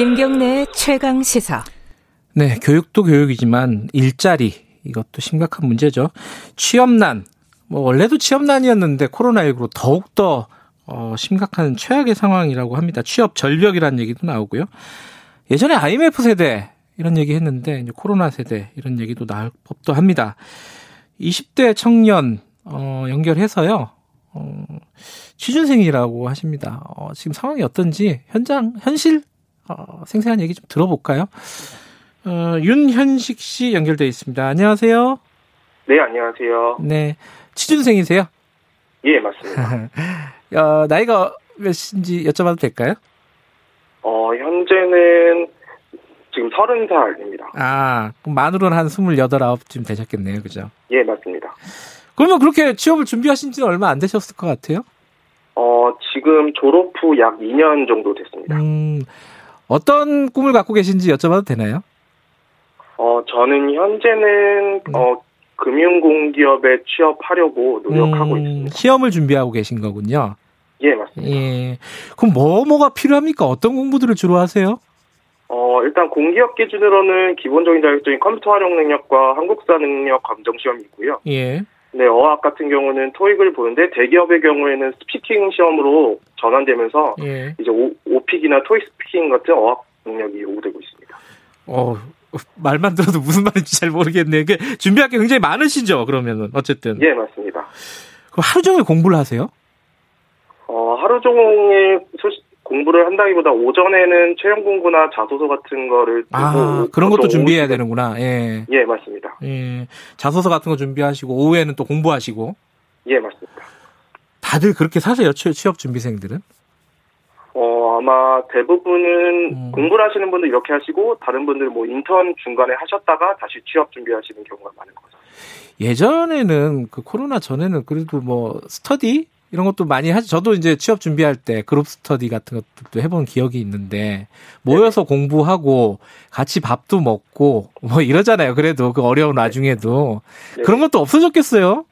김경래 최강 시사. 네, 교육도 교육이지만 일자리 이것도 심각한 문제죠. 취업난 뭐 원래도 취업난이었는데 코로나19로 더욱 더 어, 심각한 최악의 상황이라고 합니다. 취업 절벽이라는 얘기도 나오고요. 예전에 IMF 세대 이런 얘기 했는데 이제 코로나 세대 이런 얘기도 나올 법도 합니다. 20대 청년 어, 연결해서요. 어, 취준생이라고 하십니다. 어, 지금 상황이 어떤지 현장 현실 어, 생생한 얘기 좀 들어볼까요? 어, 윤현식 씨 연결돼 있습니다. 안녕하세요. 네, 안녕하세요. 네, 취준생이세요? 예, 맞습니다. 어, 나이가 몇인지 여쭤봐도 될까요? 어, 현재는 지금 서른 살입니다. 아, 그럼 만으로는 한 스물여덟, 아홉쯤 되셨겠네요. 그죠? 예, 맞습니다. 그러면 그렇게 취업을 준비하신 지는 얼마 안 되셨을 것 같아요? 어, 지금 졸업 후 약 2년 정도 됐습니다. 음, 어떤 꿈을 갖고 계신지 여쭤봐도 되나요? 어, 저는 현재는, 네. 어, 금융공기업에 취업하려고 노력하고 음, 있습니다. 시험을 준비하고 계신 거군요. 예, 맞습니다. 예. 그럼 뭐, 뭐가 필요합니까? 어떤 공부들을 주로 하세요? 어, 일단 공기업 기준으로는 기본적인 자격증인 컴퓨터 활용 능력과 한국사 능력 검정 시험이 있고요. 예. 네, 어학 같은 경우는 토익을 보는데 대기업의 경우에는 speaking 시험으로 전환되면서 예. 이제 오, OPIc이나 토익 speaking 같은 어학 능력이 요구되고 있습니다. 어, 말만 들어도 무슨 말인지 잘 모르겠네. 그 준비할 게 굉장히 많으시죠, 그러면은. 어쨌든. 예, 맞습니다. 그럼 하루 종일 공부를 하세요? 어, 하루 종일 소식, 공부를 한다기보다 오전에는 취업 공부나 자소서 같은 거를 아, 그런 것도 준비해야 오후에- 되는구나. 예. 예, 맞습니다. 예. 자소서 같은 거 준비하시고, 오후에는 또 공부하시고. 예, 맞습니다. 다들 그렇게 사세요, 취- 취업 준비생들은? 어, 아마 대부분은 음. 공부를 하시는 분들 이렇게 하시고 다른 분들은 뭐 인턴 중간에 하셨다가 다시 취업 준비하시는 경우가 많은 것 같아요. 예전에는 그 코로나 전에는 그래도 뭐 스터디 이런 것도 많이 하죠. 저도 이제 취업 준비할 때 그룹 스터디 같은 것도 해본 기억이 있는데 모여서 공부하고 같이 밥도 먹고 뭐 이러잖아요. 그래도 그 어려운 와중에도 네. 그런 것도 없어졌겠어요.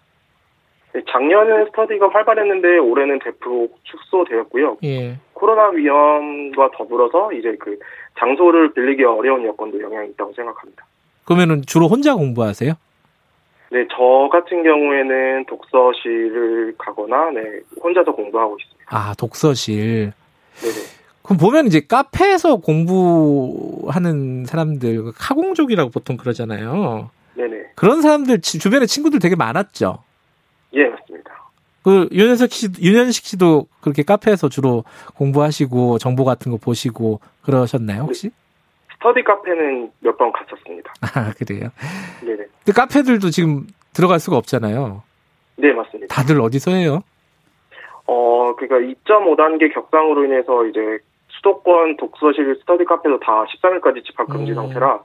네, 작년에 스터디가 활발했는데 올해는 대폭 축소되었고요. 예. 코로나 위험과 더불어서 이제 그 장소를 빌리기 어려운 여건도 영향이 있다고 생각합니다. 그러면은 주로 혼자 공부하세요? 네, 저 같은 경우에는 독서실을 가거나 네, 혼자서 공부하고 있습니다. 아 독서실. 네네. 그럼 보면 이제 카페에서 공부하는 사람들 그 카공족이라고 보통 그러잖아요. 네네. 그런 사람들 지- 주변에 친구들 되게 많았죠. 예, 맞습니다. 그 윤현석 씨, 윤현식 씨도 그렇게 카페에서 주로 공부하시고 정보 같은 거 보시고 그러셨나요 혹시? 스터디 카페는 몇 번 갔었습니다. 아 그래요. 네네. 근데 카페들도 지금 들어갈 수가 없잖아요. 네, 맞습니다. 다들 어디서 해요? 어, 그러니까 2.5단계 격상으로 인해서 이제 수도권 독서실 스터디 카페도 다 13일까지 집합 금지 음. 상태라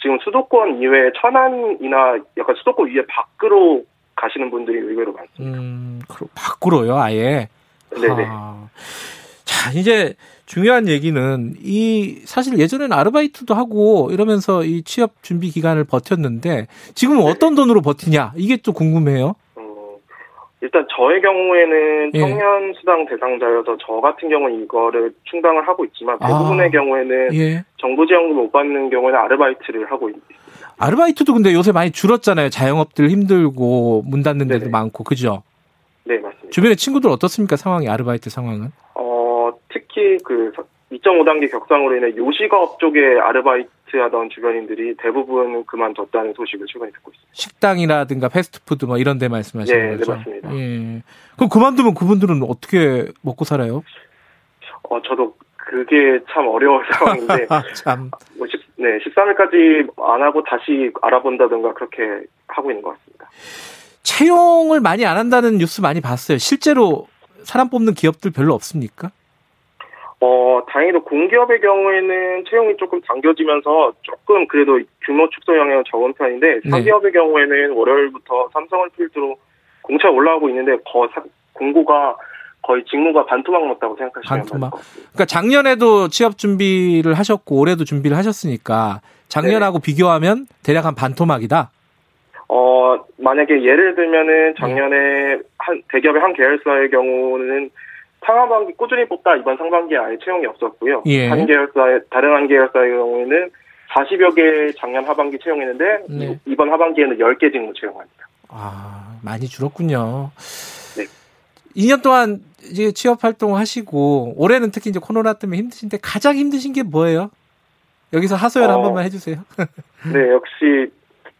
지금 수도권 이외에 천안이나 약간 수도권 위에 밖으로 가시는 분들이 의외로 많습니다. 음, 그 밖으로요, 아예. 네네. 아, 자, 이제 중요한 얘기는 이 사실 예전에는 아르바이트도 하고 이러면서 이 취업 준비 기간을 버텼는데 지금은 어떤 돈으로 버티냐 이게 또 궁금해요. 어, 일단 저의 경우에는 예. 청년 수당 대상자여서 저 같은 경우는 이거를 충당을 하고 있지만 아. 대부분의 경우에는 예. 정부 지원금 못 받는 경우에는 아르바이트를 하고 있, 아르바이트도 근데 요새 많이 줄었잖아요. 자영업들 힘들고 문 닫는 데도 네네. 많고 그죠? 네, 맞습니다. 주변에 친구들 어떻습니까 상황이 아르바이트 상황은? 어, 특히 그 2.5단계 격상으로 인해 요식업 쪽에 아르바이트 하던 주변인들이 대부분 그만뒀다는 소식을 최근에 듣고 있습니다. 식당이라든가 패스트푸드 뭐 이런 데 말씀하시는 예, 네, 거죠? 맞습니다. 예. 그럼 그만두면 그분들은 어떻게 먹고 살아요? 어, 저도 그게 참 어려운 상황인데, 아, 참. 뭐 10, 네, 13일까지 안 하고 다시 알아본다든가 그렇게 하고 있는 것 같습니다. 채용을 많이 안 한다는 뉴스 많이 봤어요. 실제로 사람 뽑는 기업들 별로 없습니까? 어, 다행히도 공기업의 경우에는 채용이 조금 당겨지면서 조금 그래도 규모 축소 영향은 적은 편인데, 네. 사기업의 경우에는 월요일부터 삼성을 필두로 공차 올라오고 있는데, 거, 사- 공고가 거의 직무가 반토막 났다고 생각하시면 반토막? 그러니까 작년에도 취업 준비를 하셨고 올해도 준비를 하셨으니까 작년하고 비교하면 대략 한 반토막이다. 어, 만약에 예를 들면은 네. 작년에 한, 대기업의 한 계열사의 경우는 상하반기 꾸준히 뽑다 이번 상반기에 아예 채용이 없었고요. 예. 한 계열사의 다른 한 계열사의 경우에는 40여 개 작년 하반기 채용했는데 네. 이번 하반기에는 10개 직무 채용합니다. 아, 많이 줄었군요. 네. 2년 동안 이제 취업 활동을 하시고 올해는 특히 이제 코로나 때문에 힘드신데 가장 힘드신 게 뭐예요? 여기서 하소연 한 어. 번만 해주세요. 네, 역시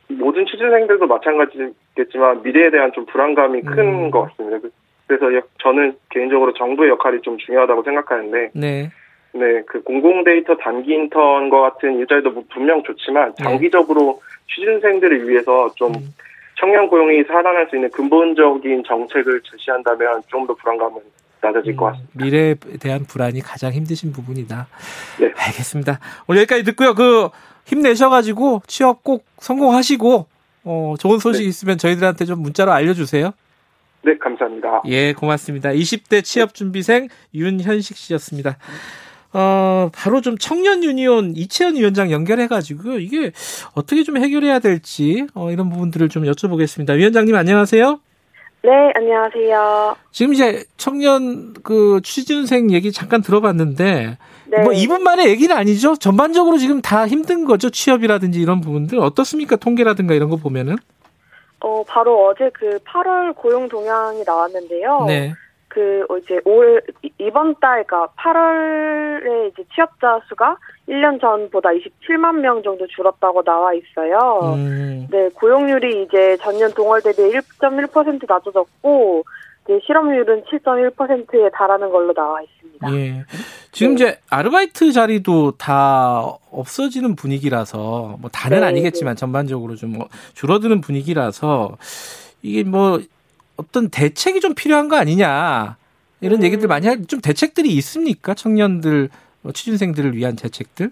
모든 취준생들도 마찬가지겠지만 미래에 대한 좀 불안감이 큰 음. 것 같습니다. 그- 그래서 역- 저는 개인적으로 정부의 역할이 좀 중요하다고 생각하는데, 네. 네, 그 공공 데이터 단기 인턴과 같은 일자리도 뭐 분명 좋지만 네. 장기적으로 취준생들을 위해서 좀 음. 청년 고용이 살아날 수 있는 근본적인 정책을 제시한다면 좀 더 불안감은 낮아질 것 같습니다. 음, 미래에 대한 불안이 가장 힘드신 부분이다. 네. 알겠습니다. 오늘 여기까지 듣고요. 그 힘내셔가지고 취업 꼭 성공하시고 어, 좋은 소식 네. 있으면 저희들한테 좀 문자로 알려주세요. 네, 감사합니다. 예, 고맙습니다. 20대 취업 준비생 윤현식 씨였습니다. 어, 바로 좀 청년 유니온 이채연 위원장 연결해가지고 이게 어떻게 좀 해결해야 될지 어, 이런 부분들을 좀 여쭤보겠습니다. 위원장님 안녕하세요. 네, 안녕하세요. 지금 이제 청년 그 취준생 얘기 잠깐 들어봤는데 네. 뭐 이분만의 얘기는 아니죠. 전반적으로 지금 다 힘든 거죠. 취업이라든지 이런 부분들 어떻습니까? 통계라든가 이런 거 보면은. 어, 바로 어제 그 8월 고용 동향이 나왔는데요. 네. 그, 어, 이제 올, 이- 이번 달, 그니까 8월에 이제 취업자 수가 1년 전보다 27만 명 정도 줄었다고 나와 있어요. 음, 네, 고용률이 이제 전년 동월 대비 1.1% 낮아졌고, 실업률은 7.1%에 달하는 걸로 나와 있습니다. 예. 지금 네. 이제 아르바이트 자리도 다 없어지는 분위기라서 뭐 다는 네, 아니겠지만 전반적으로 좀뭐 줄어드는 분위기라서 이게 뭐 어떤 대책이 좀 필요한 거 아니냐 이런 음. 얘기들 많이 할 좀 대책들이 있습니까? 청년들 뭐 취준생들을 위한 대책들?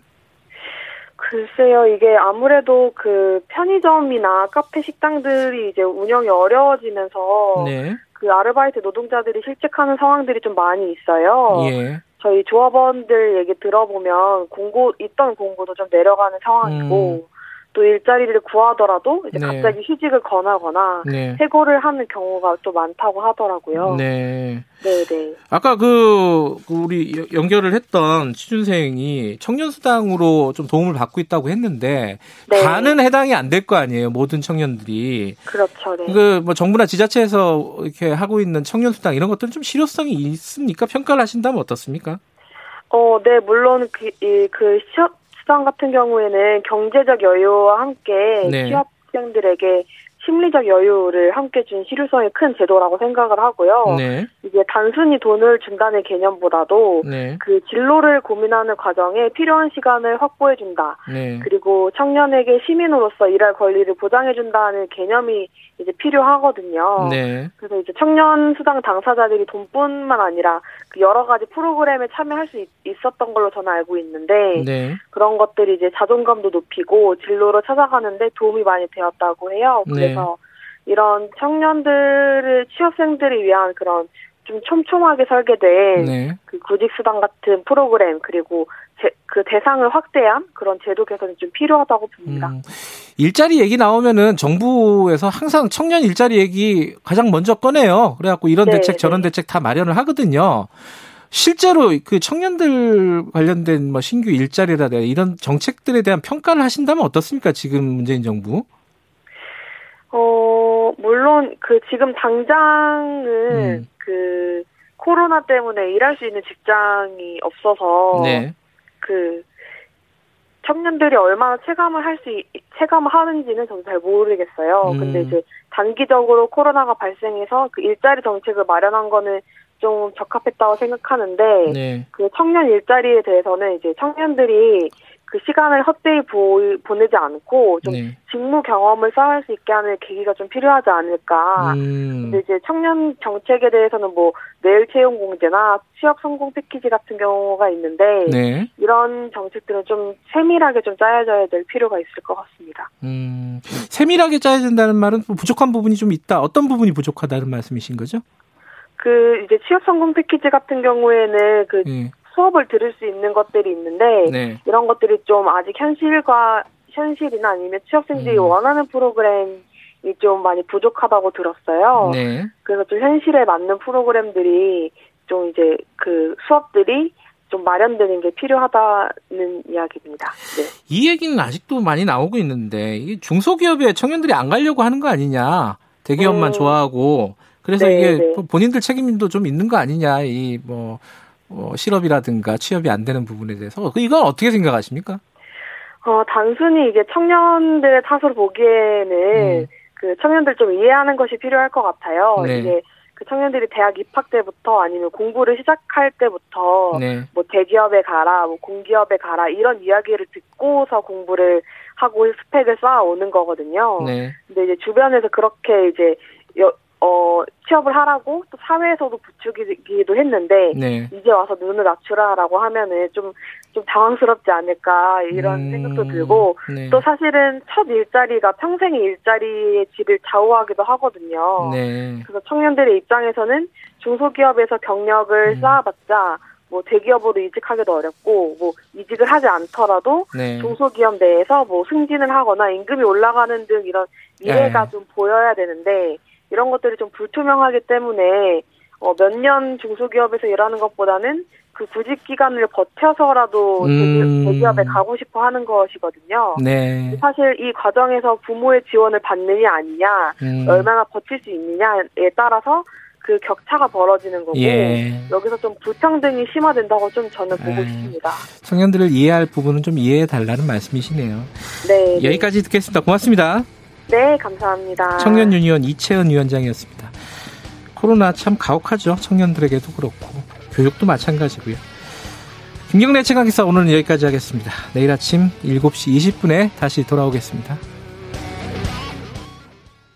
글쎄요, 이게 아무래도 그 편의점이나 카페 식당들이 이제 운영이 어려워지면서 네. 그 아르바이트 노동자들이 실직하는 상황들이 좀 많이 있어요. 예. 저희 조합원들 얘기 들어보면 공고 있던 공고도 좀 내려가는 상황이고 또 일자리를 구하더라도 이제 음. 네. 갑자기 휴직을 권하거나 네. 해고를 하는 경우가 또 많다고 하더라고요. 네. 네, 네. 아까 그, 그 우리 여- 연결을 했던 취준생이 청년 수당으로 좀 도움을 받고 있다고 했는데 네. 다는 해당이 안 될 거 아니에요 모든 청년들이 그렇죠. 네. 그뭐 정부나 지자체에서 이렇게 하고 있는 청년 수당 이런 것들은 좀 실효성이 있습니까 평가를 하신다면 어떻습니까? 어, 네, 물론 그, 이, 그 취업 수당 같은 경우에는 경제적 여유와 함께 네. 취업생들에게 심리적 여유를 함께 준 실효성이 큰 제도라고 생각을 하고요. 네, 이게 단순히 돈을 준다는 개념보다도 네, 그 진로를 고민하는 과정에 필요한 시간을 확보해 준다. 네, 그리고 청년에게 시민으로서 일할 권리를 보장해 준다는 개념이 이제 필요하거든요. 네, 그래서 이제 청년 수당 당사자들이 돈뿐만 아니라 그 여러 가지 프로그램에 참여할 수 있, 었던 걸로 저는 알고 있는데 네, 그런 것들이 이제 자존감도 높이고 진로를 찾아가는데 도움이 많이 되었다고 해요. 네. 그래서 이런 청년들을 취업생들을 위한 그런 좀 촘촘하게 설계된 네. 그 구직 수당 같은 프로그램 그리고 제, 그 대상을 확대한 그런 제도 개선이 좀 필요하다고 봅니다. 음, 일자리 얘기 나오면은 정부에서 항상 청년 일자리 얘기 가장 먼저 꺼내요. 그래갖고 이런 네, 대책 저런 네. 대책 다 마련을 하거든요. 실제로 그 청년들 관련된 뭐 신규 일자리라든가 이런 정책들에 대한 평가를 하신다면 어떻습니까? 지금 문재인 정부? 어, 물론 그 지금 당장은 음. 그 코로나 때문에 일할 수 있는 직장이 없어서 네. 그 청년들이 얼마나 체감을 할 수 체감을 하는지는 저도 잘 모르겠어요. 음. 근데 이제 단기적으로 코로나가 발생해서 그 일자리 정책을 마련한 거는 좀 적합했다고 생각하는데 네. 그 청년 일자리에 대해서는 이제 청년들이 그 시간을 헛되이 보, 보내지 않고 좀 네. 직무 경험을 쌓을 수 있게 하는 계기가 좀 필요하지 않을까. 음. 근데 이제 청년 정책에 대해서는 뭐 내일 채용 공제나 취업 성공 패키지 같은 경우가 있는데 네. 이런 정책들은 좀 세밀하게 좀 짜여져야 될 필요가 있을 것 같습니다. 음. 세밀하게 짜야 된다는 말은 또 부족한 부분이 좀 있다. 어떤 부분이 부족하다는 말씀이신 거죠? 그 이제 취업 성공 패키지 같은 경우에는 그 네. 수업을 들을 수 있는 것들이 있는데 네. 이런 것들이 좀 아직 현실과 현실이나 아니면 취업생들이 음. 원하는 프로그램 이 좀 많이 부족하다고 들었어요. 네. 그래서 좀 현실에 맞는 프로그램들이 좀 이제 그 수업들이 좀 마련되는 게 필요하다는 이야기입니다. 네. 이 얘기는 아직도 많이 나오고 있는데 이 중소기업에 청년들이 안 가려고 하는 거 아니냐? 대기업만 음. 좋아하고 그래서 네, 이게 네. 본인들 책임도 좀 있는 거 아니냐? 이뭐 어, 실업이라든가 취업이 안 되는 부분에 대해서 이건 어떻게 생각하십니까? 어, 단순히 이게 청년들의 탓으로 보기에는 음. 그 청년들 좀 이해하는 것이 필요할 것 같아요. 네. 이게 그 청년들이 대학 입학 때부터 아니면 공부를 시작할 때부터 네. 뭐 대기업에 가라, 뭐 공기업에 가라 이런 이야기를 듣고서 공부를 하고 스펙을 쌓아오는 거거든요. 네. 근데 이제 주변에서 그렇게 이제 여, 어, 취업을 하라고 또 사회에서도 부추기기도 했는데 네. 이제 와서 눈을 낮추라라고 하면은 좀 좀 당황스럽지 않을까 이런 음, 생각도 들고 네. 또 사실은 첫 일자리가 평생의 일자리의 질을 좌우하기도 하거든요. 네. 그래서 청년들의 입장에서는 중소기업에서 경력을 음. 쌓아봤자 뭐 대기업으로 이직하기도 어렵고 뭐 이직을 하지 않더라도 네. 중소기업 내에서 뭐 승진을 하거나 임금이 올라가는 등 이런 미래가 네. 좀 보여야 되는데 이런 것들이 좀 불투명하기 때문에 어, 몇 년 중소기업에서 일하는 것보다는 그 구직 기간을 버텨서라도 음. 대기업에 가고 싶어 하는 것이거든요. 네. 사실 이 과정에서 부모의 지원을 받느냐 아니냐, 음. 얼마나 버틸 수 있느냐에 따라서 그 격차가 벌어지는 거고 예. 여기서 좀 불평등이 심화된다고 좀 저는 보고 에. 네. 싶습니다. 청년들을 이해할 부분은 좀 이해해 달라는 말씀이시네요. 네. 네. 여기까지 듣겠습니다. 고맙습니다. 네, 감사합니다. 청년 유니온 이채은 위원장이었습니다. 코로나 참 가혹하죠. 청년들에게도 그렇고 교육도 마찬가지고요. 김경래 최강기사 오늘은 여기까지 하겠습니다. 내일 아침 7시 20분에 다시 돌아오겠습니다.